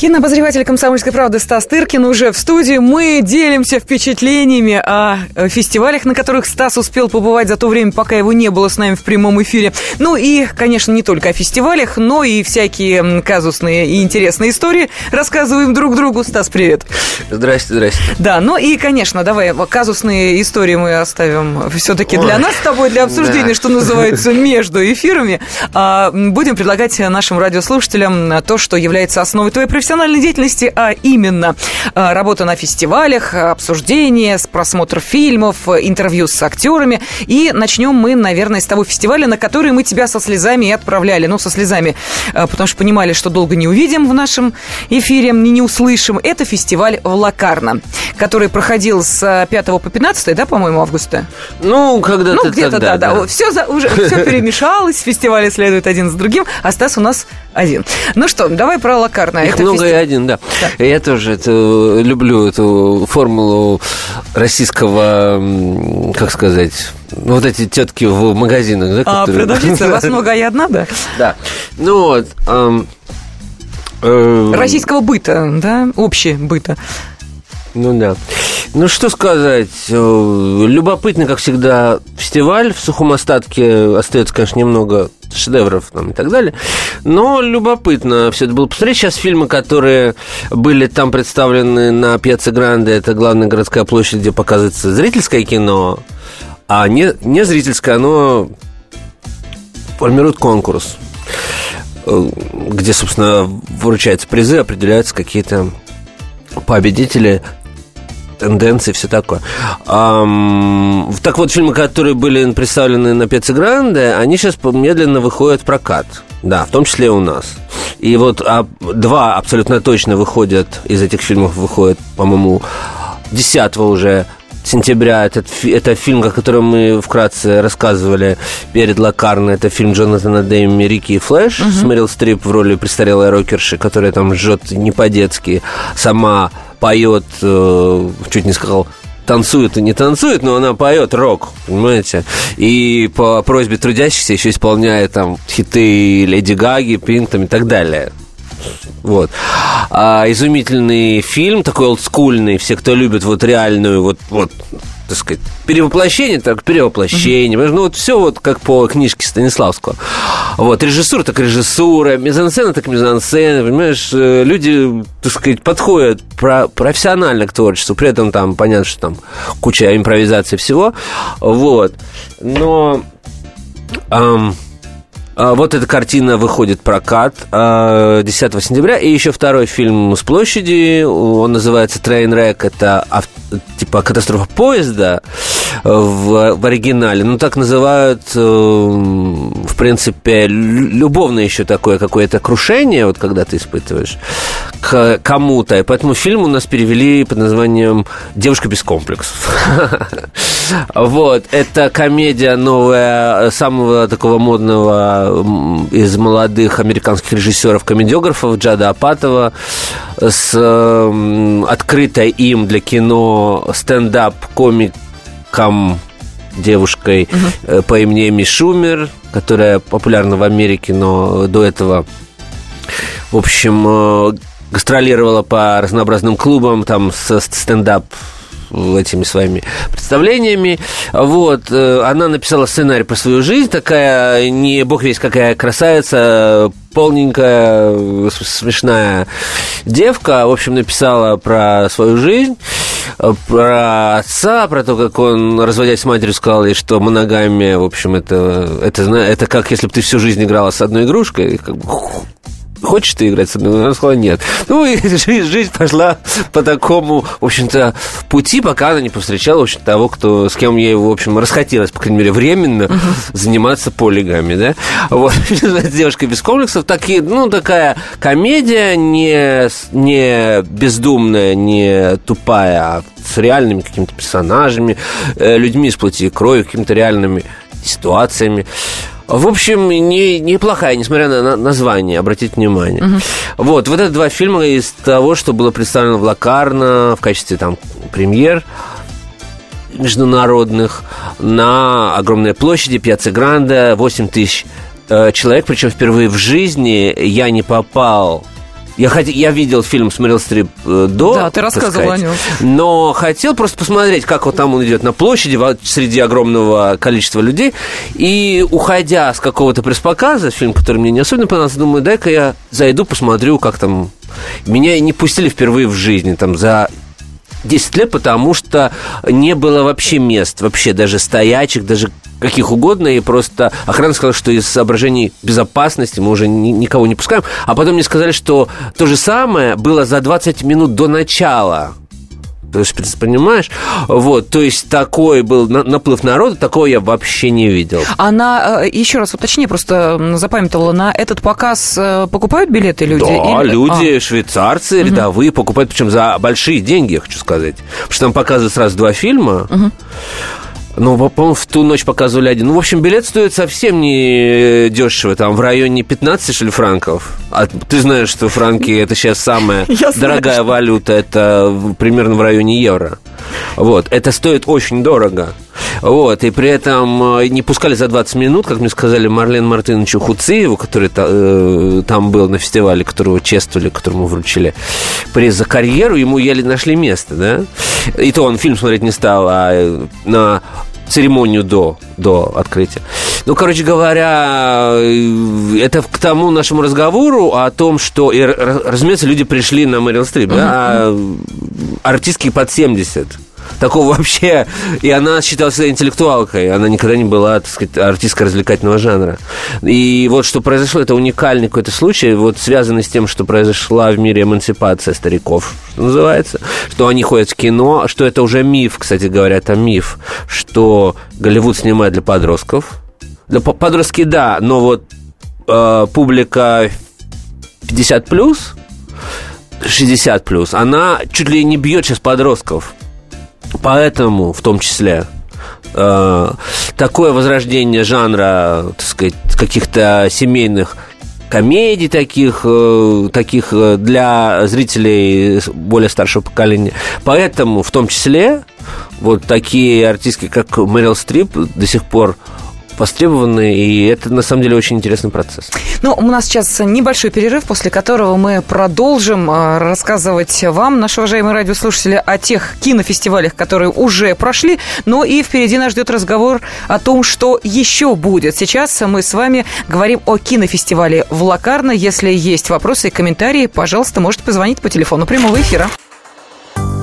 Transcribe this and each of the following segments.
Кинообозреватель «Комсомольской правды» Стас Тыркин уже в студии. Мы делимся впечатлениями о фестивалях, на которых Стас успел побывать за то время, пока его не было с нами в прямом эфире. Ну и, конечно, не только о фестивалях, но и всякие казусные и интересные истории рассказываем друг другу. Стас, привет. Здрасте, здрасте. Да, ну и, конечно, давай казусные истории мы оставим все-таки для нас с тобой, для обсуждения, да. что называется, между эфирами. А, будем предлагать нашим радиослушателям то, что является основой твоей профессиональной профессиональной деятельности, а именно а, работа на фестивалях, обсуждение, просмотр фильмов, интервью с актерами. И начнем мы, наверное, с того фестиваля, на который мы тебя со слезами и отправляли. Ну, со слезами, а, потому что понимали, что долго не увидим в нашем эфире, не, не услышим. Это фестиваль в Лакарно, который проходил с 5 по 15, да, по-моему, августа? Ну, когда-то Ну, где-то, да, да. да. Все, за, уже, все перемешалось, фестивали следуют один за другим, а Стас у нас один. Ну что, давай про Лакарно. Их Это много и один, да. да. Я тоже это, люблю эту формулу российского, как сказать, вот эти тетки в магазинах, да? А, которые... продавщица, вас много и одна, да? Да. Ну вот... Э, Российского быта, да? Общее быта. Ну да. Ну что сказать, э, любопытный, как всегда, фестиваль. В сухом остатке остается, конечно, немного шедевров там, и так далее. Но любопытно все это было посмотреть. Сейчас фильмы, которые были там представлены на Пьяце Гранде, это главная городская площадь, где показывается зрительское кино, а не, не зрительское, оно формирует конкурс, э, где, собственно, вручаются призы, определяются какие-то победители тенденции, все такое. Um, так вот, фильмы, которые были представлены на Пеце Гранде, они сейчас медленно выходят в прокат. Да, в том числе и у нас. И вот а, два абсолютно точно выходят, из этих фильмов выходят, по-моему, 10 уже сентября. Этот, это фильм, о котором мы вкратце рассказывали перед Лакарно. Это фильм Джонатана Дэйми «Рики и Флэш» угу. с Мэрил Стрип в роли престарелой рокерши, которая там жжет не по-детски, сама поет, э, чуть не сказал, танцует и не танцует, но она поет рок, понимаете? И по просьбе трудящихся еще исполняет там хиты Леди Гаги, Пинк там, и так далее. Вот. А, изумительный фильм, такой олдскульный, все, кто любит вот реальную, вот, вот так сказать, перевоплощение, так перевоплощение. Mm-hmm. Ну, вот все вот как по книжке Станиславского. Вот, режиссура так режиссура, мизансцена так мизансцена, понимаешь, э, люди, так сказать, подходят про профессионально к творчеству, при этом там, понятно, что там куча импровизации всего, вот, но... Эм, вот эта картина выходит в прокат 10 а, сентября. И еще второй фильм с площади. Он называется Trainwreck. Это типа катастрофа поезда в, в оригинале. Ну, так называют, э, в принципе, любовное еще такое какое-то крушение, вот когда ты испытываешь к кому-то. И поэтому фильм у нас перевели под названием «Девушка без комплексов». Вот. Это комедия новая самого такого модного из молодых американских режиссеров-комедиографов Джада Апатова с открытой им для кино стендап-комик девушкам, девушкой угу. по имени Эми Шумер, которая популярна в Америке, но до этого, в общем, э, гастролировала по разнообразным клубам, там, со стендап этими своими представлениями. Вот, э, она написала сценарий про свою жизнь, такая не бог весь какая красавица, полненькая, смешная девка, в общем, написала про свою жизнь, про отца, про то, как он, разводясь с матерью, сказал ей, что моногамия, в общем, это, это, это как если бы ты всю жизнь играла с одной игрушкой, как бы хочешь ты играть с одной? Она сказала, нет. Ну, и жизнь, жизнь пошла по такому, в общем-то, пути, пока она не повстречала, в общем, того, кто, с кем ей, в общем, расхотелось, по крайней мере, временно uh-huh. заниматься полигами, да. Вот, девушка без комплексов, такие, ну, такая комедия не, не бездумная, не тупая, а с реальными какими-то персонажами, э, людьми из плоти и крови, какими-то реальными ситуациями. В общем, не, неплохая, несмотря на название, обратите внимание. Угу. Вот, вот это два фильма из того, что было представлено в Лакарно в качестве там премьер международных на огромной площади Пьяцца Гранда, 8 тысяч э, человек, причем впервые в жизни я не попал я, хот... я видел фильм с Мэрил Стрип э, до. Да, ты рассказывал о нем. Но хотел просто посмотреть, как вот там он идет на площади среди огромного количества людей. И уходя с какого-то пресс-показа, фильм, который мне не особенно понравился, думаю, дай-ка я зайду, посмотрю, как там... Меня не пустили впервые в жизни, там, за 10 лет, потому что не было вообще мест, вообще даже стоячих, даже каких угодно, и просто охрана сказала, что из соображений безопасности мы уже ни, никого не пускаем. А потом мне сказали, что то же самое было за 20 минут до начала то есть, понимаешь? Вот, то есть такой был наплыв народа, такого я вообще не видел. А на, э, еще раз уточни, просто запамятовала, на этот показ э, покупают билеты люди? Да, или... люди, а. швейцарцы, угу. рядовые, покупают, причем за большие деньги, я хочу сказать. Потому что там показывают сразу два фильма. Угу. Ну, по-моему, в ту ночь показывали один. Ну, в общем, билет стоит совсем не дешево. Там в районе 15, что ли, франков. А ты знаешь, что франки это сейчас самая дорогая валюта. Это примерно в районе евро. Вот. Это стоит очень дорого. Вот, и при этом э, не пускали за 20 минут, как мне сказали, Марлен Мартыновичу Хуциеву, который э, там был на фестивале, которого чествовали, которому вручили приз за карьеру, ему еле нашли место, да? И то он фильм смотреть не стал, а э, на церемонию до, до открытия. Ну, короче говоря, это к тому нашему разговору о том, что, и, разумеется, люди пришли на Мэрил Стрип, да, а артистки под 70 такого вообще... И она считалась интеллектуалкой. Она никогда не была, так сказать, артисткой развлекательного жанра. И вот что произошло, это уникальный какой-то случай, вот связанный с тем, что произошла в мире эмансипация стариков, что называется, что они ходят в кино, что это уже миф, кстати говоря, это миф, что Голливуд снимает для подростков. Для подростки, да, но вот э, публика 50 плюс, 60 плюс, она чуть ли не бьет сейчас подростков. Поэтому, в том числе, э, такое возрождение жанра, так сказать, каких-то семейных комедий таких, э, таких э, для зрителей более старшего поколения. Поэтому, в том числе, вот такие артистки, как Мэрил Стрип, до сих пор востребованы, и это на самом деле очень интересный процесс. Ну, у нас сейчас небольшой перерыв, после которого мы продолжим э, рассказывать вам, наши уважаемые радиослушатели, о тех кинофестивалях, которые уже прошли, но и впереди нас ждет разговор о том, что еще будет. Сейчас мы с вами говорим о кинофестивале в Лакарно. Если есть вопросы и комментарии, пожалуйста, можете позвонить по телефону прямого эфира.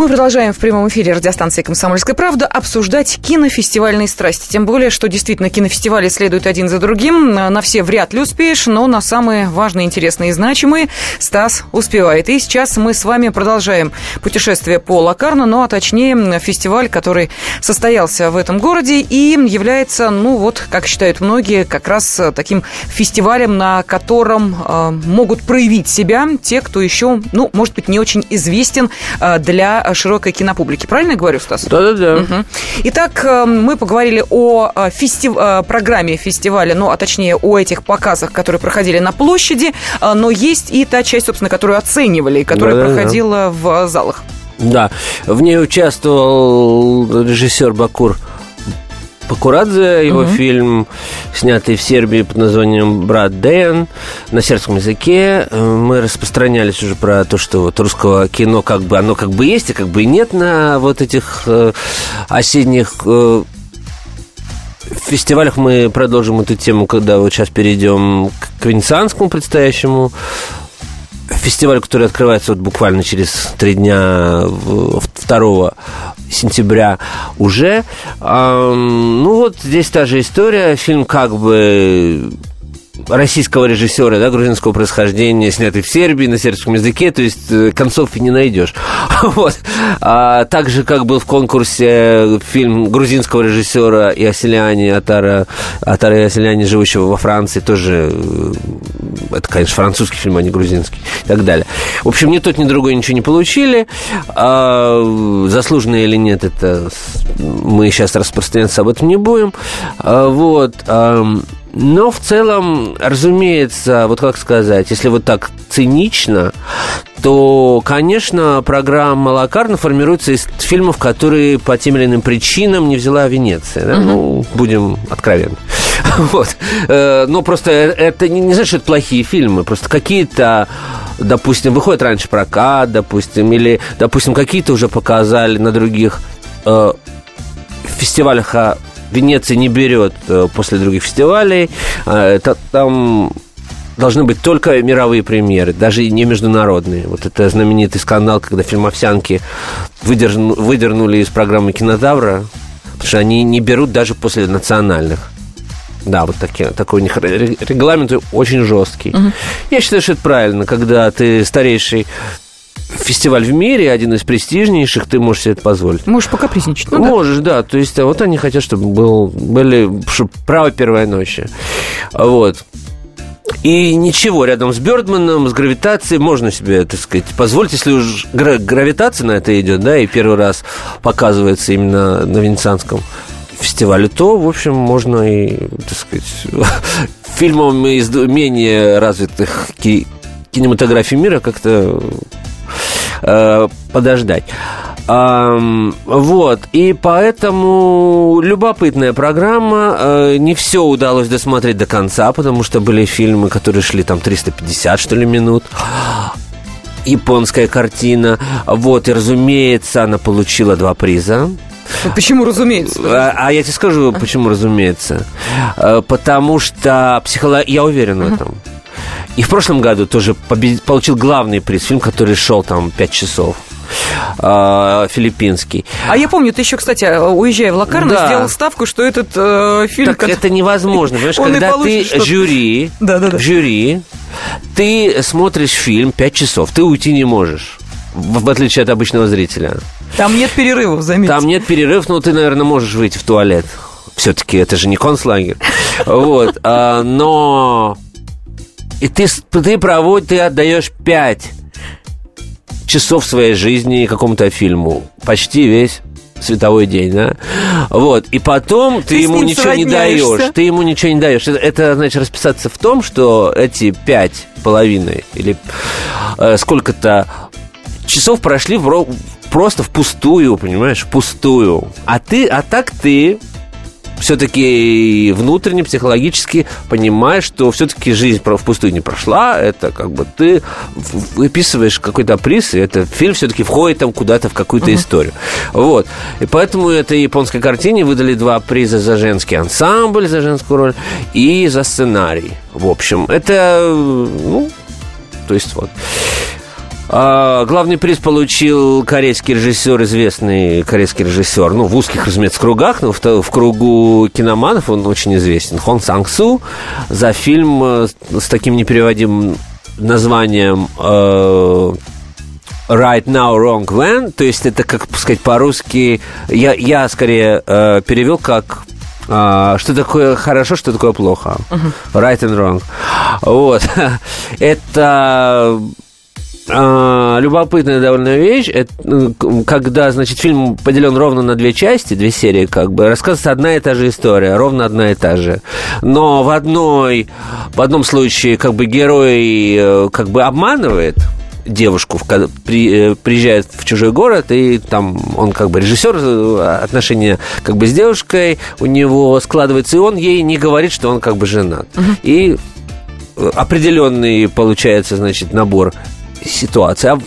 Мы продолжаем в прямом эфире радиостанции «Комсомольская правда» обсуждать кинофестивальные страсти. Тем более, что действительно кинофестивали следуют один за другим. На все вряд ли успеешь, но на самые важные, интересные и значимые Стас успевает. И сейчас мы с вами продолжаем путешествие по Лакарну, ну а точнее фестиваль, который состоялся в этом городе и является, ну вот, как считают многие, как раз таким фестивалем, на котором э, могут проявить себя те, кто еще, ну, может быть, не очень известен э, для широкой кинопублики. Правильно я говорю, Стас? Да-да-да. Угу. Итак, э, мы поговорили о э, фестив... Э, программе фестиваля, ну, а точнее о этих показах, которые проходили на площади, но есть и та часть, собственно, которую оценивали, которая Да-да-да. проходила в залах. Да, в ней участвовал режиссер Бакур Пакурадзе, его угу. фильм, снятый в Сербии под названием «Брат Дэн» на сербском языке. Э, мы распространялись уже про то, что вот русского кино как бы, оно как бы есть, а как бы и нет на вот этих э, осенних э, фестивалях мы продолжим эту тему, когда вот сейчас перейдем к венецианскому предстоящему фестиваль, который открывается вот буквально через три дня 2 сентября уже. Ну вот здесь та же история. Фильм как бы российского режиссера, да, грузинского происхождения, снятый в Сербии на сербском языке, то есть э, концов и не найдешь. Вот. А также, как был в конкурсе фильм грузинского режиссера Иоселяне Атара, Атара Иоселяне, живущего во Франции, тоже, э, это, конечно, французский фильм, а не грузинский, и так далее. В общем, ни тот, ни другой ничего не получили. А, заслуженно или нет, это мы сейчас распространяться об этом не будем. А, вот. Но в целом, разумеется, вот как сказать, если вот так цинично, то, конечно, программа Лакарна формируется из фильмов, которые по тем или иным причинам не взяла Венеция. Да? Угу. Ну, будем откровенны. Вот. Э, но просто это не, не значит, что это плохие фильмы. Просто какие-то, допустим, выходят раньше прокат, допустим, или, допустим, какие-то уже показали на других э, фестивалях а Венеция не берет э, после других фестивалей. А, это, там должны быть только мировые премьеры, даже не международные. Вот это знаменитый скандал, когда фильм «Овсянки» выдерну, выдернули из программы «Кинотавра», потому что они не берут даже после национальных. Да, вот такие, такой у них регламент очень жесткий. Угу. Я считаю, что это правильно, когда ты старейший фестиваль в мире, один из престижнейших, ты можешь себе это позволить. Можешь покапризничать. Ну, Можешь, да. да. То есть а вот они хотят, чтобы был, были чтобы право первой ночи. Вот. И ничего, рядом с Бёрдманом, с гравитацией можно себе, так сказать, позволить, если уж гравитация на это идет, да, и первый раз показывается именно на Венецианском фестивале, то, в общем, можно и, так сказать, фильмам из менее развитых кинематографий мира как-то э, подождать. Вот, и поэтому любопытная программа. Uh, не все удалось досмотреть до конца, потому что были фильмы, которые шли там 350, что ли, минут. Японская картина. Вот, и, разумеется, она получила два приза. Почему разумеется? А, а я тебе скажу, почему разумеется. Потому что психолог... я уверен в этом. И в прошлом году тоже побед... получил главный приз, фильм, который шел там 5 часов э, филиппинский. А я помню, ты еще, кстати, уезжая в Лакарно, да. сделал ставку, что этот э, фильм... Так который... это невозможно, понимаешь, когда ты жюри, да, да, да. жюри, ты смотришь фильм 5 часов, ты уйти не можешь в отличие от обычного зрителя. Там нет перерывов, заметьте. Там нет перерывов, но ты, наверное, можешь выйти в туалет. Все-таки это же не концлагерь. Вот. А, но и ты, ты проводишь, ты отдаешь пять часов своей жизни какому-то фильму. Почти весь световой день, да? Вот. И потом ты, ты ему ничего не даешь. Ты ему ничего не даешь. Это, это значит расписаться в том, что эти пять половиной или э, сколько-то часов прошли в, просто впустую, понимаешь, впустую. А ты, а так ты все-таки внутренне, психологически понимаешь, что все-таки жизнь впустую не прошла, это как бы ты выписываешь какой-то приз, и этот фильм все-таки входит там куда-то в какую-то uh-huh. историю. Вот. И поэтому этой японской картине выдали два приза за женский ансамбль, за женскую роль, и за сценарий. В общем, это, ну, то есть вот. А, главный приз получил корейский режиссер, известный корейский режиссер, ну, в узких, разумеется, кругах, но в, в кругу киноманов он очень известен. Хон Санг Су за фильм э, с таким непереводимым названием э, right now, wrong when, то есть это, как сказать, по-русски, я, я скорее э, перевел как а, что такое хорошо, что такое плохо. Uh-huh. Right and wrong. Вот. это любопытная довольно вещь. Это, ну, когда, значит, фильм поделен ровно на две части, две серии, как бы, рассказывается одна и та же история, ровно одна и та же. Но в одной, в одном случае, как бы, герой э, как бы обманывает, девушку, при, э, приезжает в чужой город, и там он как бы режиссер, э, отношения как бы с девушкой у него складывается, и он ей не говорит, что он как бы женат. Uh-huh. И определенный получается, значит, набор ситуация.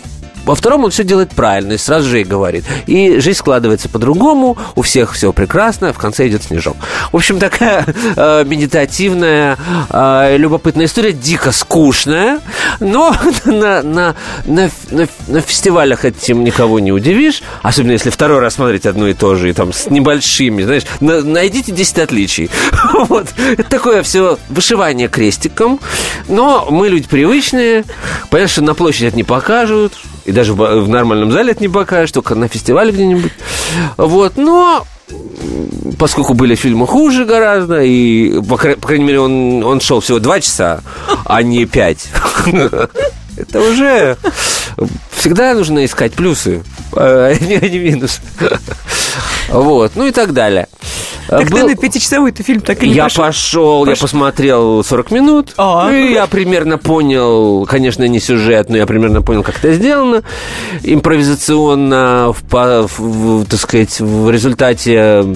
Во втором он все делает правильно и сразу же и говорит. И жизнь складывается по-другому, у всех все прекрасно, в конце идет снежок. В общем, такая э, медитативная, э, любопытная история, дико скучная, Но на, на, на, на, на фестивалях этим никого не удивишь, особенно если второй раз смотреть одно и то же, и там с небольшими, знаешь, на, найдите 10 отличий. Вот. Это такое все вышивание крестиком, но мы люди привычные, понятно, что на площади это не покажут, и даже в нормальном зале это не покажешь, только на фестивале где-нибудь. Вот, но поскольку были фильмы хуже гораздо, и, по крайней мере, он, он шел всего два часа, а не пять. Это уже всегда нужно искать плюсы, а не, а не минусы. Вот, ну и так далее. Так Был... ты на пятичасовой-то фильм так и не Я пошел, пошел, я посмотрел 40 минут. А, и я примерно понял, конечно, не сюжет, но я примерно понял, как это сделано. Импровизационно, в, в, в, так сказать, в результате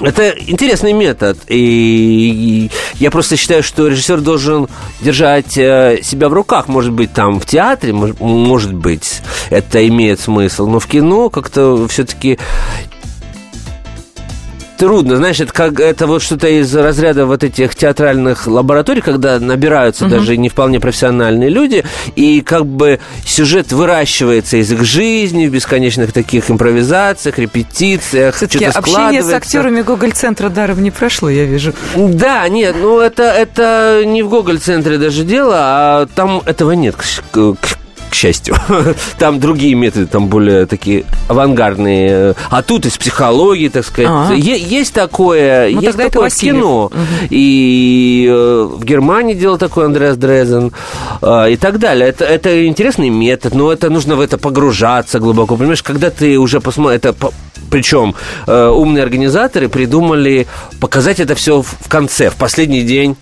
это интересный метод, и я просто считаю, что режиссер должен держать э, себя в руках. Может быть, там в театре, может быть, это имеет смысл, но в кино как-то все-таки трудно. Знаешь, это как это вот что-то из разряда вот этих театральных лабораторий, когда набираются угу. даже не вполне профессиональные люди, и как бы сюжет выращивается из их жизни в бесконечных таких импровизациях, репетициях. Все-таки общение с актерами Гоголь-центра даром не прошло, я вижу. Да, нет, ну это, это не в Гоголь-центре даже дело, а там этого нет, к, к счастью. Там другие методы, там более такие авангардные. А тут из психологии, так сказать. А-а. Есть такое, ну, есть такое в кино. Угу. И э, в Германии делал такой Андреас Дрезен э, и так далее. Это, это интересный метод, но это нужно в это погружаться глубоко. Понимаешь, когда ты уже посмотришь, это причем э, умные организаторы придумали показать это все в конце, в последний день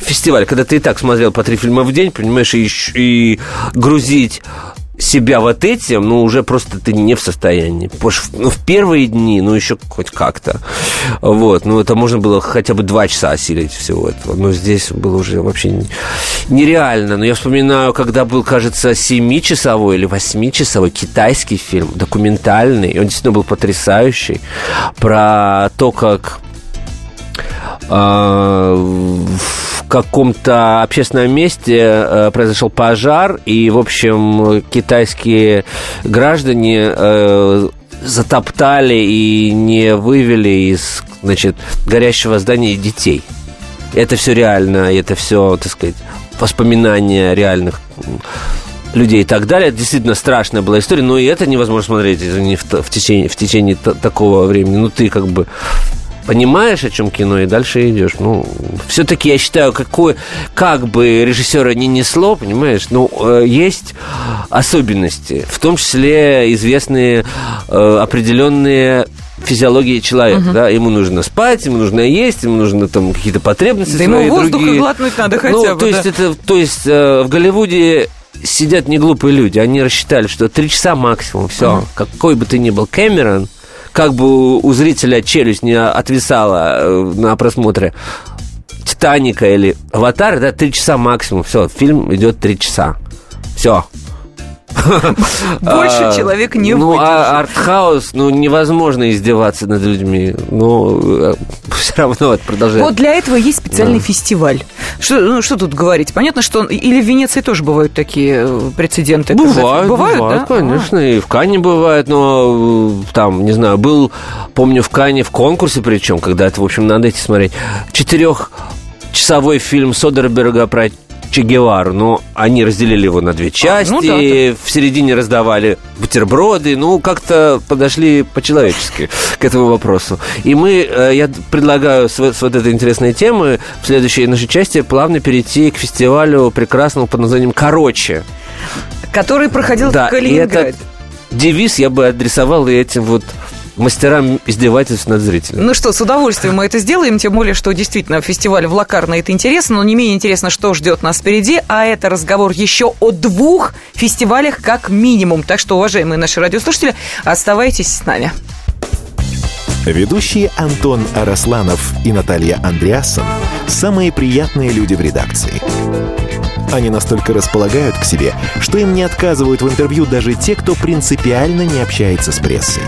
фестиваль, когда ты и так смотрел по три фильма в день, понимаешь, и, и грузить себя вот этим, ну, уже просто ты не в состоянии. Ну, в первые дни, ну, еще хоть как-то. Вот, ну, это можно было хотя бы два часа осилить всего этого. Но здесь было уже вообще нереально. Но я вспоминаю, когда был, кажется, семичасовой или восьмичасовой китайский фильм, документальный, он действительно был потрясающий, про то, как в каком-то общественном месте э, произошел пожар, и, в общем, китайские граждане э, затоптали и не вывели из, значит, горящего здания детей. Это все реально, это все, так сказать, воспоминания реальных людей и так далее. Это действительно страшная была история, но и это невозможно смотреть извини, в, в течение, в течение такого времени. Ну, ты как бы понимаешь, о чем кино, и дальше идешь. Ну, все-таки я считаю, какой, как бы режиссера не несло, понимаешь, ну, э, есть особенности, в том числе известные э, определенные физиологии человека, угу. да, ему нужно спать, ему нужно есть, ему нужно там какие-то потребности да свои ему воздуха другие. глотнуть надо хотя ну, бы, то есть да. это, то есть э, в Голливуде сидят не глупые люди, они рассчитали, что три часа максимум, все, угу. какой бы ты ни был Кэмерон, как бы у зрителя челюсть не отвисала э, на просмотре Титаника или Аватар, да, три часа максимум. Все, фильм идет три часа. Все. Больше а, человек не Ну, а артхаус, ну, невозможно издеваться над людьми. Ну, все равно это продолжает. Вот для этого есть специальный фестиваль. Что, ну, что тут говорить? Понятно, что... Или в Венеции тоже бывают такие э, прецеденты? Бывают, бывают, бывают да? конечно. И в Кане бывает, но э, там, не знаю, был, помню, в Кане в конкурсе причем, когда это, в общем, надо идти смотреть, четырех часовой фильм Содерберга про Че Гевару, но они разделили его на две части, а, ну, да, в середине раздавали бутерброды, ну, как-то подошли по-человечески к этому вопросу. И мы, э, я предлагаю с, с вот этой интересной темы в следующей нашей части плавно перейти к фестивалю прекрасному под названием «Короче». Который проходил да, в Калининграде. Девиз я бы адресовал и этим вот мастерам издевательств над зрителем. Ну что, с удовольствием мы это сделаем, тем более, что действительно фестиваль в Лакарно это интересно, но не менее интересно, что ждет нас впереди, а это разговор еще о двух фестивалях как минимум. Так что, уважаемые наши радиослушатели, оставайтесь с нами. Ведущие Антон Арасланов и Наталья Андреасон – самые приятные люди в редакции. Они настолько располагают к себе, что им не отказывают в интервью даже те, кто принципиально не общается с прессой.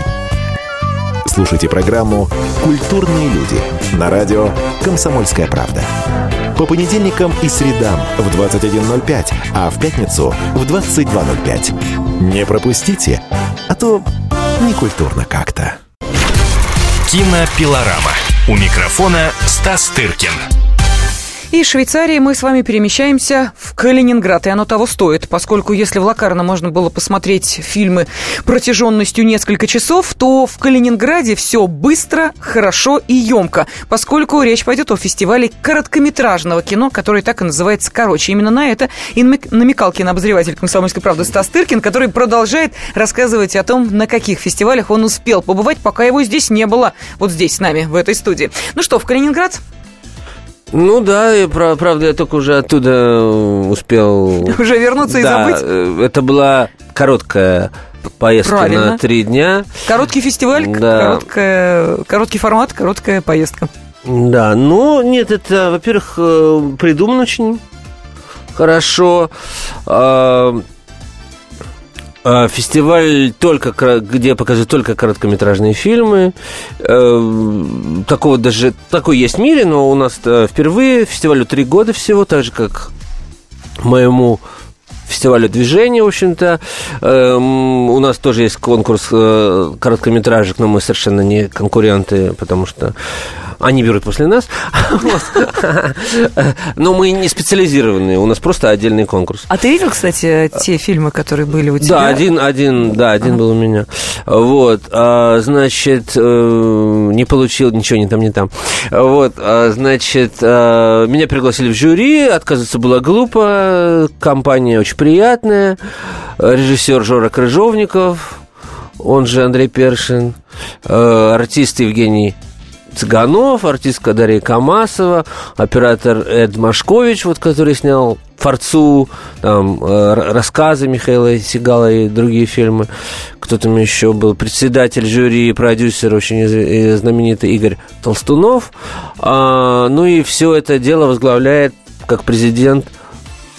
Слушайте программу «Культурные люди» на радио «Комсомольская правда». По понедельникам и средам в 21.05, а в пятницу в 22.05. Не пропустите, а то некультурно как-то. Кинопилорама. У микрофона Стас Тыркин. Из Швейцарии мы с вами перемещаемся в Калининград, и оно того стоит, поскольку если в Лакарно можно было посмотреть фильмы протяженностью несколько часов, то в Калининграде все быстро, хорошо и емко, поскольку речь пойдет о фестивале короткометражного кино, который так и называется «Короче». Именно на это и намекал кинообозреватель «Комсомольской правды» Стас Тыркин, который продолжает рассказывать о том, на каких фестивалях он успел побывать, пока его здесь не было, вот здесь с нами, в этой студии. Ну что, в Калининград? Ну да, и, правда, я только уже оттуда э, успел... Уже вернуться да, и забыть? Э, это была короткая поездка Правильно. на три дня. Короткий фестиваль, Да. короткая, короткий формат, короткая поездка. Да, ну, нет, это, во-первых, э, придумано очень хорошо. А, Фестиваль только, где показывают только короткометражные фильмы. Э, Такого даже... Такой есть в мире, но у нас э, впервые фестивалю три года всего, так же, как моему фестивалю движения, в общем-то. Эм, У нас тоже есть конкурс э, короткометражек, но мы совершенно не конкуренты, потому что они берут после нас. Но мы не специализированные, у нас просто отдельный конкурс. А ты видел, кстати, те фильмы, которые были у тебя? Да, один, один, да, один был у меня. Вот, а, значит, э, не получил ничего, не там, не там. Вот, а, значит, а, меня пригласили в жюри, отказываться было глупо, компания очень приятная, режиссер Жора Крыжовников, он же Андрей Першин, э, артист Евгений Цыганов, артистка Дарья Камасова, оператор Эд Машкович, вот, который снял «Форцу», там, э, рассказы Михаила Сигала и другие фильмы. Кто там еще был? Председатель жюри, продюсер очень э, знаменитый Игорь Толстунов. А, ну и все это дело возглавляет как президент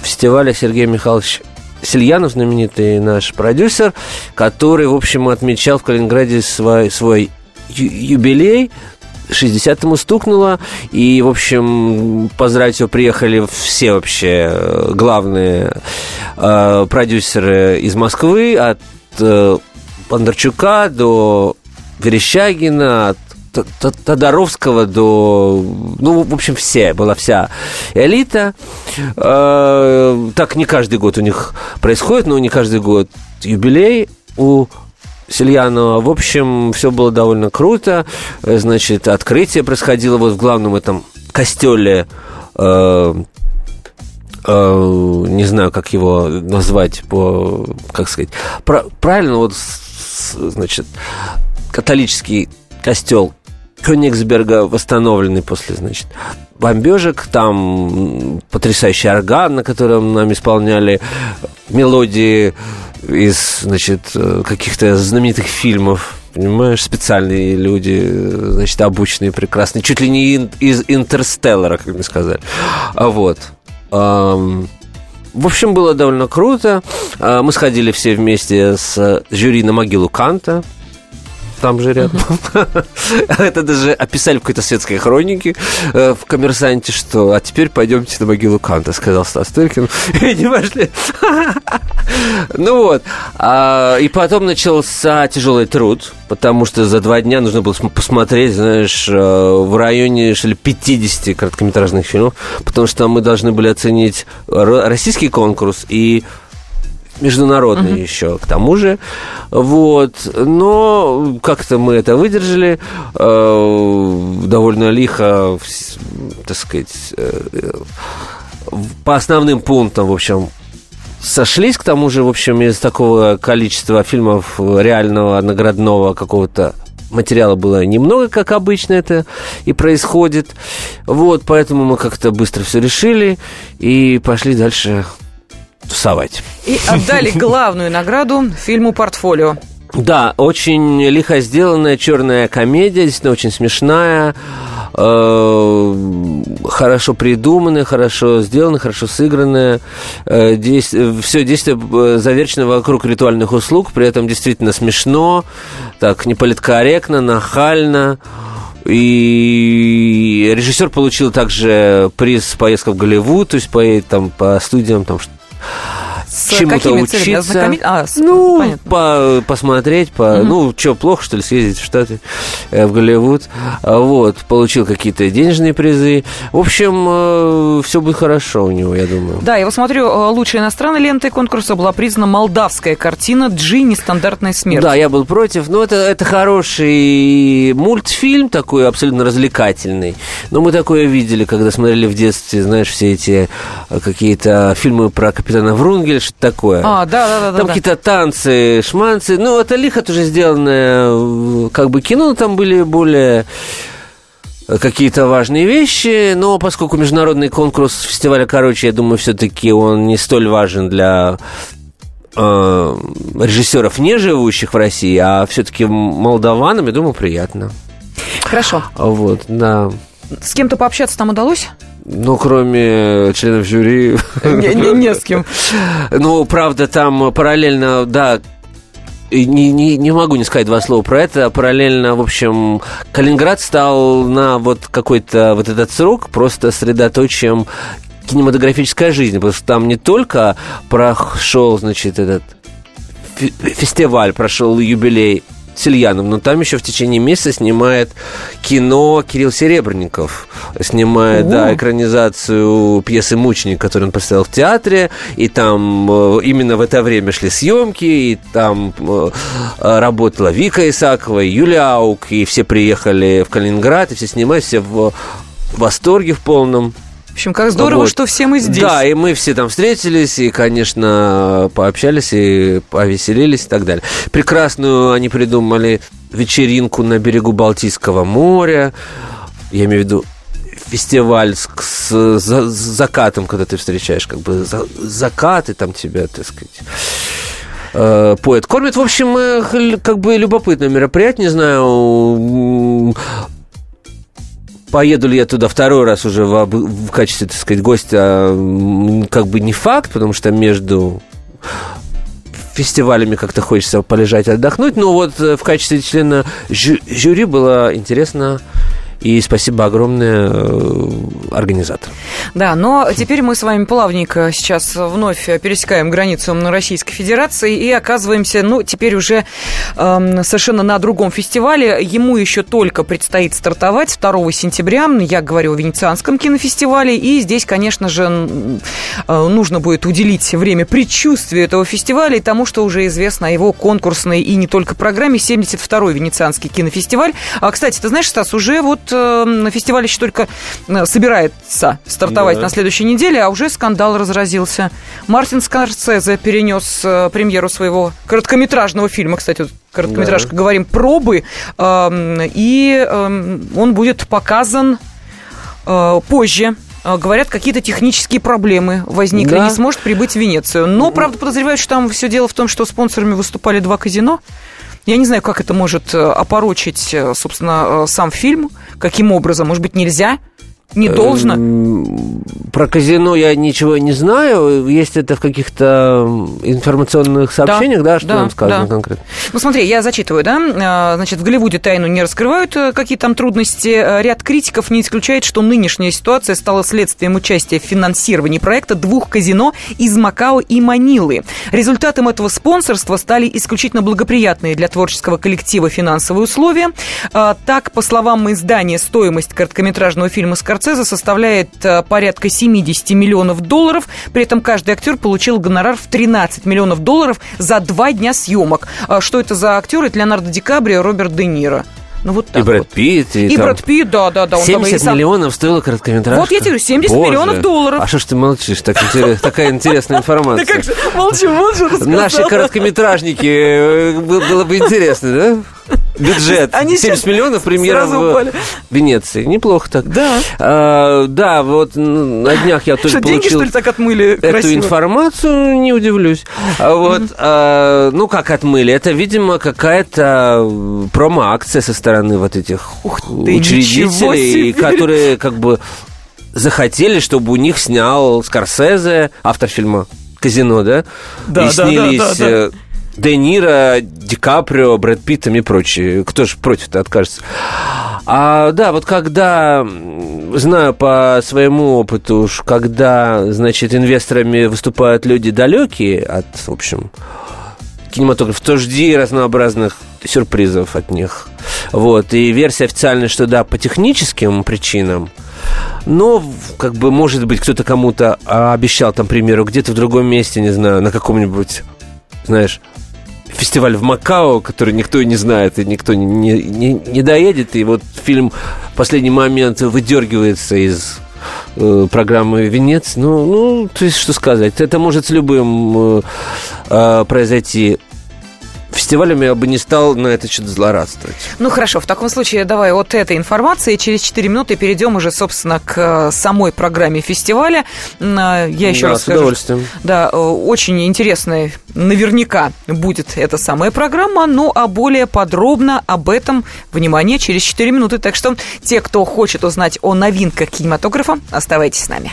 фестиваля Сергей Михайлович Сильянов, знаменитый наш продюсер, который, в общем, отмечал в Калининграде свой, свой юбилей, 60 ему стукнуло, и, в общем, поздравить его приехали все вообще э, главные э, продюсеры из Москвы, от э, Бондарчука до Верещагина, от Тодоровского до... Ну, в общем, все, была вся элита. Э, Так не каждый год у них происходит, но не каждый год юбилей у Сильянова. В общем, все было довольно круто. Э, Значит, открытие происходило вот в главном этом костеле э, э, не знаю, как его назвать по, как сказать, Пра- правильно, вот, значит, католический костел Кёнигсберга восстановленный после, значит, бомбежек. Там потрясающий орган, на котором нам исполняли мелодии из, значит, э, каких-то знаменитых фильмов. Понимаешь, специальные люди, э, значит, обученные, прекрасные. Чуть ли не из «Интерстеллара», как мне сказали. А вот. В общем, было довольно круто. А, Мы сходили все вместе с жюри на могилу Канта. Там же рядом. Это даже описали в какой-то светской хронике э, в «Коммерсанте», что «А теперь пойдемте на могилу Канта», сказал Стас Тыркин. И не пошли. Ну вот. А, И потом начался тяжелый труд, потому что за два дня нужно было см- посмотреть, знаешь, э, в районе, что ли, 50 короткометражных фильмов, потому что мы должны были оценить ро- российский конкурс и международный еще к тому же. Вот. Но как-то мы это выдержали э, довольно лихо, так сказать, э, э, по основным пунктам, в общем, сошлись, к тому же, в общем, из такого количества фильмов реального наградного какого-то материала было немного, как обычно это и происходит. Вот, поэтому мы как-то быстро все решили и пошли дальше тусовать. И отдали главную награду фильму «Портфолио». Да, очень лихо сделанная черная комедия, действительно очень смешная, э, хорошо придуманная, хорошо сделанная, хорошо сыгранная. Э, все действие э, завершено вокруг ритуальных услуг, при этом действительно смешно, так неполиткорректно, нахально. И режиссер получил также приз поездка в Голливуд, то есть по, там, по студиям, там, 하... с чему-то учиться. А, с... Ну, по, посмотреть, по, угу. ну, что, плохо, что ли, съездить в Штаты, э, в Голливуд. А, вот, получил какие-то денежные призы. В общем, э, все будет хорошо у него, я думаю. Да, я вот смотрю, э, лучшей иностранной лентой конкурса была признана молдавская картина «Джи. Нестандартная смерть». Да, я был против, но это, это хороший мультфильм такой, абсолютно развлекательный. Но мы такое видели, когда смотрели в детстве, знаешь, все эти какие-то фильмы про капитана Врунгеля, что такое. А, да, да, да. Там да, какие-то танцы, шманцы. Ну, это лихо тоже сделанное как бы кино, там были более какие-то важные вещи, но поскольку международный конкурс фестиваля, короче, я думаю, все-таки он не столь важен для э, режиссеров, не живущих в России, а все-таки молдаванам, я думаю, приятно. Хорошо. Вот, да. С кем-то пообщаться там удалось? Ну, кроме членов жюри... Не, не, не с кем. Ну, правда, там параллельно, да, не, не, не могу не сказать два слова про это. Параллельно, в общем, Калининград стал на вот какой-то вот этот срок просто средоточием кинематографической жизни, потому что там не только прошел, значит, этот фестиваль, прошел юбилей Сельянов, но там еще в течение месяца снимает кино Кирилл Серебренников. Снимает, О. да, экранизацию пьесы «Мученик», которую он поставил в театре, и там э, именно в это время шли съемки, и там э, работала Вика Исакова, Юлия Аук, и все приехали в Калининград, и все снимают, все в восторге в полном. В общем, как здорово, вот. что все мы здесь. Да, и мы все там встретились, и, конечно, пообщались, и повеселились и так далее. Прекрасную они придумали вечеринку на берегу Балтийского моря. Я имею в виду фестиваль с, с, с, закатом, когда ты встречаешь как бы за, закат, и там тебя, так сказать э, поэт кормит. В общем, э, как бы любопытное мероприятие, не знаю, Поеду ли я туда второй раз уже в, в качестве, так сказать, гостя, как бы не факт, потому что между фестивалями как-то хочется полежать, отдохнуть. Но вот э, в качестве члена жю жюри было интересно и спасибо огромное э, организаторам. Да, но теперь мы с вами плавненько сейчас вновь пересекаем границу Российской Федерации и оказываемся, ну, теперь уже э, совершенно на другом фестивале. Ему еще только предстоит стартовать 2 сентября. Я говорю о Венецианском кинофестивале. И здесь, конечно же, э, нужно будет уделить время предчувствию этого фестиваля и тому, что уже известно о его конкурсной и не только программе 72-й Венецианский кинофестиваль. А, кстати, ты знаешь, Стас, уже вот э, фестиваль еще только э, собирается стартовать да. на следующей неделе, а уже скандал разразился. Мартин Скорсезе перенес э, премьеру своего короткометражного фильма, кстати, короткометражка, да. говорим, пробы, э, и э, он будет показан э, позже э, говорят, какие-то технические проблемы возникли, да. не сможет прибыть в Венецию. Но, правда, подозревают, что там все дело в том, что спонсорами выступали два казино. Я не знаю, как это может э, опорочить, э, собственно, э, сам фильм, каким образом. Может быть, нельзя? Не должно? Эм, про казино я ничего не знаю. Есть это в каких-то информационных сообщениях, да, да что да, нам сказано да. конкретно? Ну, смотри, я зачитываю, да. А, значит, в Голливуде тайну не раскрывают, э, какие там трудности. Э, ряд критиков не исключает, что нынешняя ситуация стала следствием участия в финансировании проекта двух казино из Макао и Манилы. Результатом этого спонсорства стали исключительно благоприятные для творческого коллектива финансовые условия. Так, по словам издания, стоимость короткометражного фильма с Скорсезе составляет э, порядка 70 миллионов долларов. При этом каждый актер получил гонорар в 13 миллионов долларов за два дня съемок. А что это за актеры? Это Леонардо Ди Каприо, Роберт Де Ниро. Ну, вот так и Брэд Питт. И, и там... Брэд Питт, да, да, да. Он 70 там миллионов стоила короткометражка. Вот я тебе говорю, 70 Боже. миллионов долларов. А что ж ты молчишь? Так такая интересная информация. Да как же, молчу, молчу, Наши короткометражники, э, было бы интересно, да? Бюджет. Они 70 миллионов премьера в упали. Венеции. Неплохо так. Да. А, да, вот на днях я тоже что, получил деньги, что ли, так отмыли эту красиво? информацию, не удивлюсь. А вот, а, ну, как отмыли? Это, видимо, какая-то промо-акция со стороны вот этих Ух ты, учредителей, которые как бы захотели, чтобы у них снял Скорсезе, автор фильма «Казино», да? Да, и да, снялись да, да, да Де Ниро, Ди Каприо, Брэд Питтом и прочие. Кто же против-то откажется? А, да, вот когда, знаю по своему опыту, уж когда, значит, инвесторами выступают люди далекие от, в общем, кинематограф, то жди разнообразных сюрпризов от них. Вот. И версия официальная, что да, по техническим причинам, но, как бы, может быть, кто-то кому-то обещал, там, к примеру, где-то в другом месте, не знаю, на каком-нибудь, знаешь, фестиваль в Макао, который никто не знает и никто не, не, не доедет. И вот фильм в последний момент выдергивается из э, программы «Венец». Ну, ну, то есть, что сказать. Это может с любым э, э, произойти фестивалями я бы не стал на это что-то злорадствовать. Ну хорошо, в таком случае давай от этой информации через 4 минуты перейдем уже, собственно, к э, самой программе фестиваля. Э, я еще да, раз с скажу. удовольствием. Да, э, очень интересная наверняка будет эта самая программа, ну а более подробно об этом, внимание, через 4 минуты. Так что те, кто хочет узнать о новинках кинематографа, оставайтесь с нами.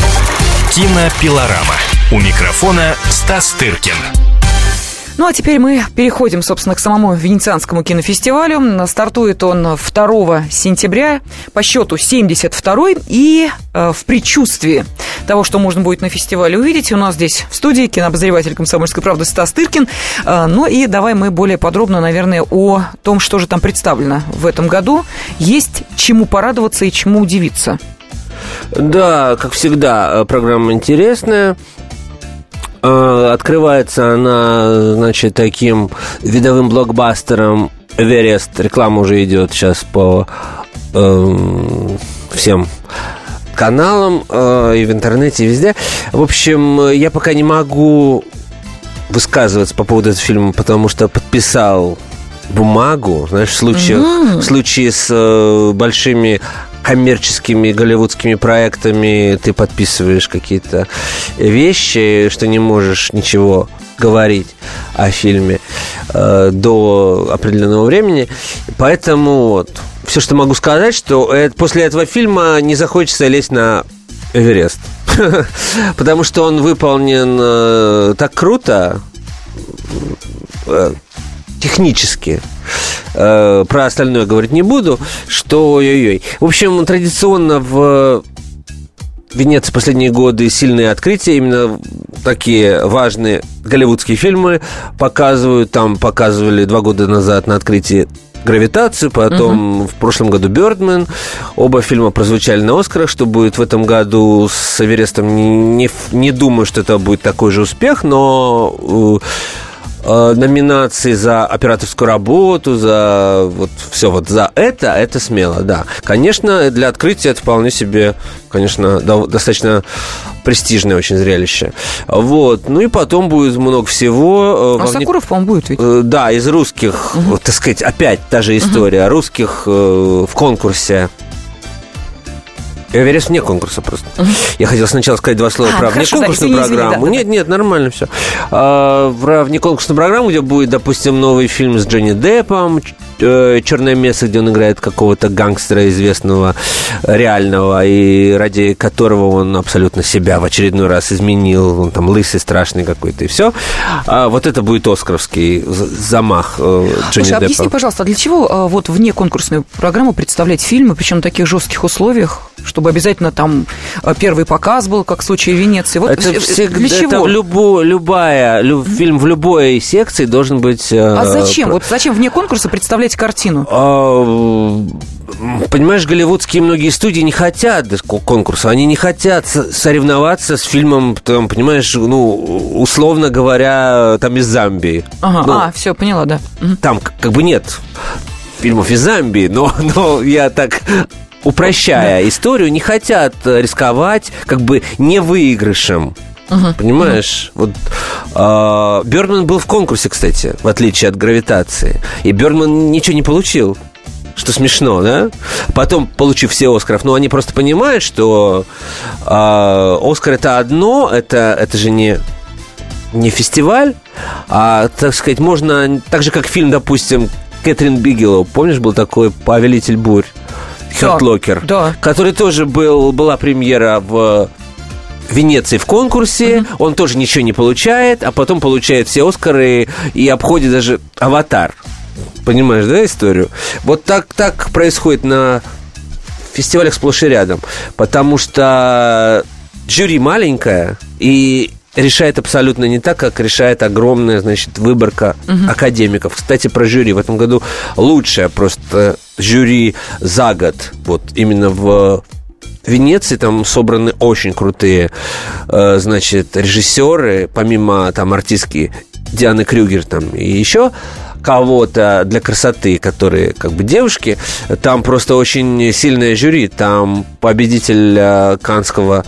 Кинопилорама. У микрофона Стас Тыркин. Ну а теперь мы переходим, собственно, к самому Венецианскому кинофестивалю. Стартует он 2 сентября, по счету 72-й. И э, в предчувствии того, что можно будет на фестивале увидеть, у нас здесь в студии кинообозреватель «Комсомольской правды» Стас Тыркин. Э, ну и давай мы более подробно, наверное, о том, что же там представлено в этом году. Есть чему порадоваться и чему удивиться. Да, как всегда, э, программа интересная. Э, Открывается она, значит, таким видовым блокбастером Эверест. Реклама уже идет сейчас по эм, всем каналам э, и в интернете, и везде. В общем, я пока не могу высказываться по поводу этого фильма, потому что подписал бумагу, знаешь, в случае, в случае с э, большими коммерческими голливудскими проектами ты подписываешь какие-то вещи, что не можешь ничего говорить о фильме э, до определенного времени. Поэтому вот, все, что могу сказать, что э, после этого фильма не захочется лезть на Эверест. Потому что он выполнен э, так круто, э, технически. Э, про остальное говорить не буду, что ой-ой-ой. В общем, традиционно в Венеции последние годы сильные открытия, именно такие важные голливудские фильмы показывают. Там показывали два года назад на открытии «Гравитацию», потом в прошлом году «Бёрдмен». Оба фильма прозвучали на «Оскарах», что будет в этом году с «Эверестом». Не, не, не думаю, что это будет такой же успех, но э, номинации за операторскую работу, за вот все вот за это, это смело, да. Конечно, для открытия это вполне себе, конечно, до- достаточно престижное очень зрелище. Вот. Ну и потом будет много всего. э, А вне- Сакуров, по-моему, будет ведь. Э, Да, из русских, вот, так сказать, опять та же история. Русских э, в конкурсе. Эверест вне конкурса просто. Я хотел сначала сказать два слова А, про да, внеконкурсную извини, извини, программу. да, да, нет, нет, нормально все. про внеконкурсную программу, где будет, допустим, новый фильм с Джонни Деппом, Черное место, где он играет какого-то гангстера известного, реального, и ради которого он абсолютно себя в очередной раз изменил. Он там лысый, страшный какой-то, и все. вот это будет оскаровский замах э, Джонни Слушай, объясни, Деппа. пожалуйста, а для чего а, вот вне конкурсную программу представлять фильмы, причем на таких жестких условиях, чтобы обязательно там а, первый показ был, как в случае Венеции? Вот Это э, всегда, для чего? это в любо, любая, лю- фильм в любой секции должен быть... э, А зачем? про- Вот зачем вне конкурса представлять картину? А, Понимаешь, голливудские многие студии не хотят ко- конкурса, они не хотят соревноваться с фильмом, там, понимаешь, ну, условно говоря, там из Замбии. Ага, Ну, а, все, поняла, да. Там как бы нет фильмов из Замбии, но, но я так упрощая историю, не хотят рисковать как бы не выигрышем. Понимаешь? Вот Бернман был в конкурсе, кстати, в отличие от гравитации. И Бернман ничего не получил. что смешно, да? Потом, получив все Оскаров, ну, они просто понимают, что э, Оскар это одно, это, это же не, не фестиваль, а, так сказать, можно, так же, как фильм, допустим, Кэтрин Бигелоу, помнишь, был такой «Повелитель бурь», Hurt Locker, да. который тоже был, была премьера в Венеции в конкурсе, mm-hmm. он тоже ничего не получает, а потом получает все Оскары и обходит даже «Аватар». Понимаешь, да, историю? Вот так, так происходит на фестивалях сплошь и рядом. Потому что жюри маленькое, и решает абсолютно не так, как решает огромная, значит, выборка угу. академиков. Кстати, про жюри. В этом году лучшее просто жюри за год. Вот именно в Венеции там собраны очень крутые, э, значит, режиссеры, помимо там артистки Дианы Крюгер там и еще кого-то для красоты, которые как бы девушки, там просто очень сильное жюри. Там победитель э, Канского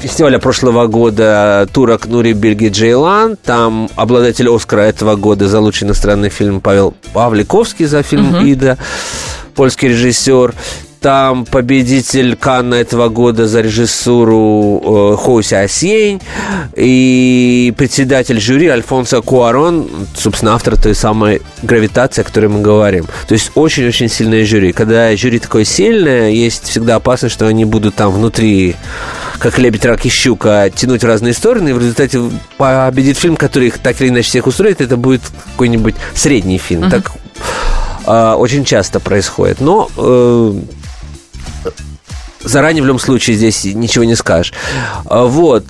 фестиваля прошлого года турок Нури Бельги Джейлан. Там обладатель Оскара этого года за лучший иностранный фильм Павел Павликовский за фильм угу. «Ида» польский режиссер. Там победитель Канна этого года за режиссуру э, Хоуся Асьень и председатель жюри Альфонсо Куарон, собственно, автор той самой гравитации, о которой мы говорим. То есть очень-очень сильное жюри. Когда жюри такое сильное, есть всегда опасность, что они будут там внутри, как лебедь, рак и щука, тянуть в разные стороны, и в результате победит фильм, который их так или иначе всех устроит, это будет какой-нибудь средний фильм. Uh-huh. Так э, очень часто происходит. Но э, заранее в любом случае здесь ничего не скажешь. А, вот.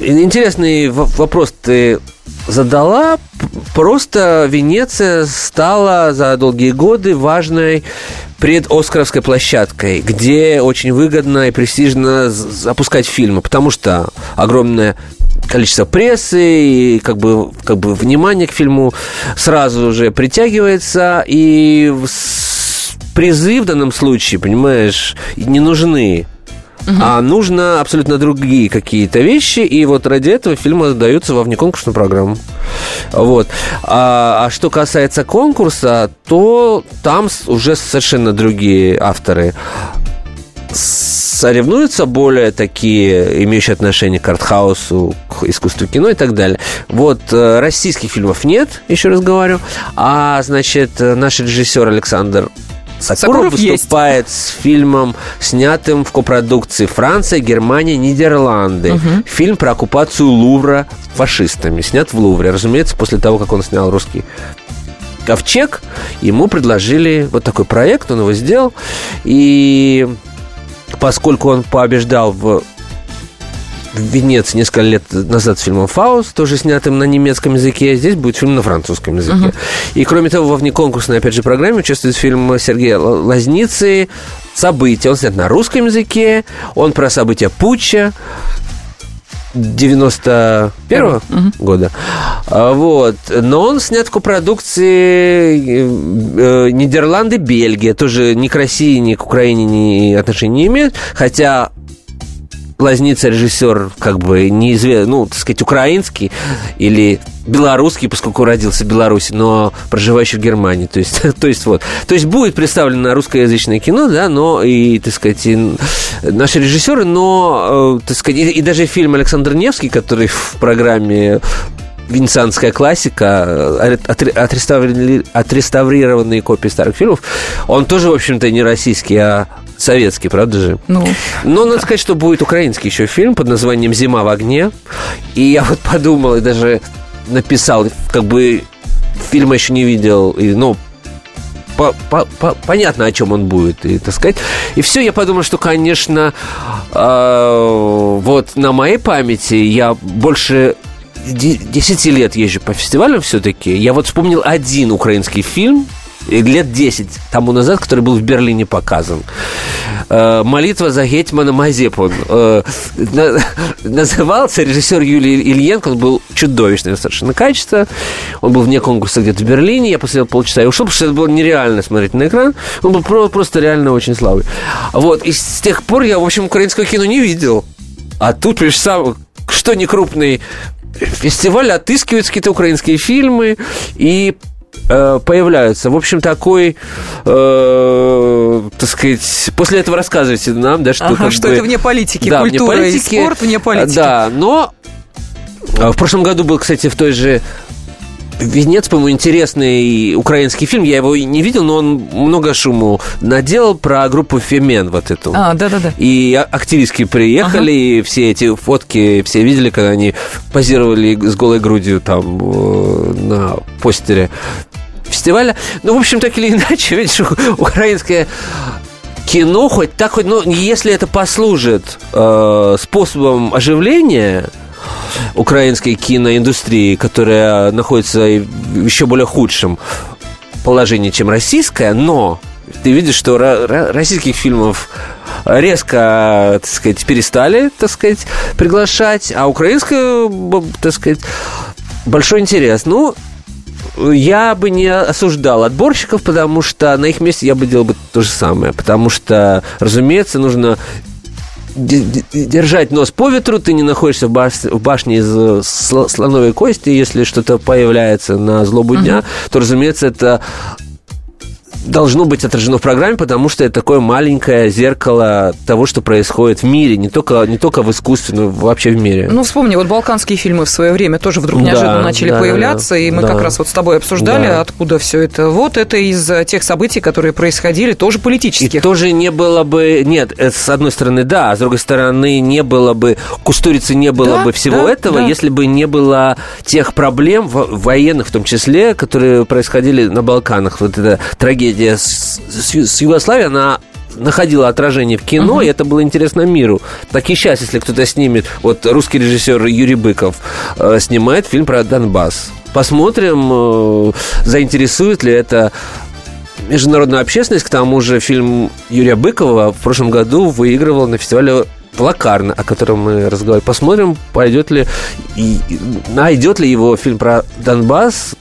Интересный вопрос ты задала. Просто Венеция стала за долгие годы важной предоскаровской площадкой, где очень выгодно и престижно запускать фильмы, потому что огромное количество прессы и как бы, как бы внимание к фильму сразу же притягивается, и призы в данном случае, понимаешь, не нужны. Угу. А нужно абсолютно другие какие-то вещи, и вот ради этого фильмы даются во внеконкурсную программу. Вот. А, а что касается конкурса, то там уже совершенно другие авторы соревнуются более такие, имеющие отношение к артхаусу, к искусству кино и так далее. Вот э, российских фильмов нет, еще раз говорю. А, значит, наш режиссер Александр Сакуров, Сакуров выступает есть. с фильмом, снятым в копродукции Франция, Германия, Нидерланды. Угу. Фильм про оккупацию Лувра фашистами. Снят в Лувре. Разумеется, после того, как он снял русский ковчег, ему предложили вот такой проект, он его сделал. И поскольку он побеждал в в Венеции несколько лет назад с фильмом «Фауст», тоже снятым на немецком языке, а здесь будет фильм на французском языке. Uh-huh. И, кроме того, во внеконкурсной, опять же, программе участвует фильм Сергея Лазницы «События». Он снят на русском языке, он про события Путча, 91 -го uh-huh. года. А, вот. Но он снят в копродукции э, э, Нидерланды, Бельгия. Тоже ни к России, ни к Украине ни отношения не имеют. Хотя Лазница режиссер, как бы, неизвестный, ну, так сказать, украинский или белорусский, поскольку родился в Беларуси, но проживающий в Германии. То есть, то есть вот. То есть будет представлено русскоязычное кино, да, но и, так сказать, и наши режиссеры, но, э, так сказать, и, и даже фильм Александр Невский, который в программе венецианская классика, э, отреставрированные копии старых фильмов, он тоже, в общем-то, не российский, а советский, правда же? Ну. Но надо сказать, что будет украинский еще фильм под названием «Зима в огне». И я вот подумал и даже написал, как бы фильма еще не видел, и, ну, по, по, по, понятно, о чем он будет, и, так сказать. И все, я подумал, что, конечно, э, вот на моей памяти я больше 10 лет езжу по фестивалям все-таки. Я вот вспомнил один украинский фильм, лет 10 тому назад, который был в Берлине показан. Э, «Молитва за Гетмана Мазепу». Э, назывался режиссер Юлий Ильенко, он был чудовищное совершенно качество. Он был вне конкурса где-то в Берлине, я посмотрел полчаса и ушел, потому что это было нереально смотреть на экран. Он был просто реально очень слабый. Вот, и с тех пор я, в общем, украинского кино не видел. А тут, лишь сам, что не крупный фестиваль, отыскиваются какие-то украинские фильмы, и э, появляются. В общем, такой, э, так сказать, после этого рассказывайте нам, да, что, ага, что бы, это вне политики, да, культура вне политики, и спорт вне политики. Да, но в прошлом году был, кстати, в той же Венец, по-моему, интересный украинский фильм. Я его не видел, но он много шуму наделал про группу Фемен вот эту. А, да-да-да. И а, активистки приехали, ага. и все эти фотки все видели, когда они позировали с голой грудью там э, на постере фестиваля. Ну, в общем, так или иначе, видишь, украинское кино хоть так хоть, ну, если это послужит э, способом оживления украинской киноиндустрии, которая находится в еще более худшем положении, чем российская, но ты видишь, что российских фильмов резко, так сказать, перестали, так сказать, приглашать, а украинская, так сказать, большой интерес. Ну, я бы не осуждал отборщиков, потому что на их месте я бы делал бы то же самое. Потому что, разумеется, нужно держать нос по ветру, ты не находишься в, баш, в башне из э, слоновой кости, если что-то появляется на злобу дня, uh-huh. то, разумеется, это должно быть отражено в программе, потому что это такое маленькое зеркало того, что происходит в мире, не только, не только в искусстве, но вообще в мире. Ну, вспомни, вот балканские фильмы в свое время тоже вдруг неожиданно да, начали да, появляться, и мы да. как раз вот с тобой обсуждали, да. откуда все это. Вот это из тех событий, которые происходили, тоже политических. И тоже не было бы... Нет, э, с одной стороны, да, а с другой стороны, не было бы... Кустурицы не было да, бы всего да, этого, да. если бы не было тех проблем, военных в том числе, которые происходили на Балканах. Вот эта трагедия трагедия с, с, с Югославией, она находила отражение в кино, uh-huh. и это было интересно миру. Так и сейчас, если кто-то снимет, вот русский режиссер Юрий Быков э, снимает фильм про Донбасс. Посмотрим, э, заинтересует ли это международную общественность. К тому же фильм Юрия Быкова в прошлом году выигрывал на фестивале Лакарно, о котором мы разговаривали. Посмотрим, пойдет ли, и, найдет ли его фильм про Донбасс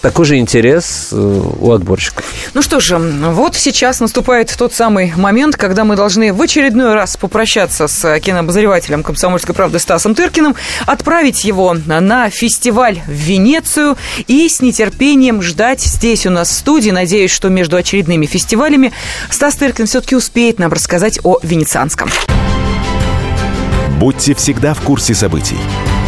такой же интерес э, у отборщиков. Ну что же, вот сейчас наступает тот самый момент, когда мы должны в очередной раз попрощаться с кинообозревателем «Комсомольской правды» Стасом Тыркиным, отправить его на фестиваль в Венецию и с нетерпением ждать здесь у нас в студии. Надеюсь, что между очередными фестивалями Стас Тыркин все-таки успеет нам рассказать о венецианском. Будьте всегда в курсе событий.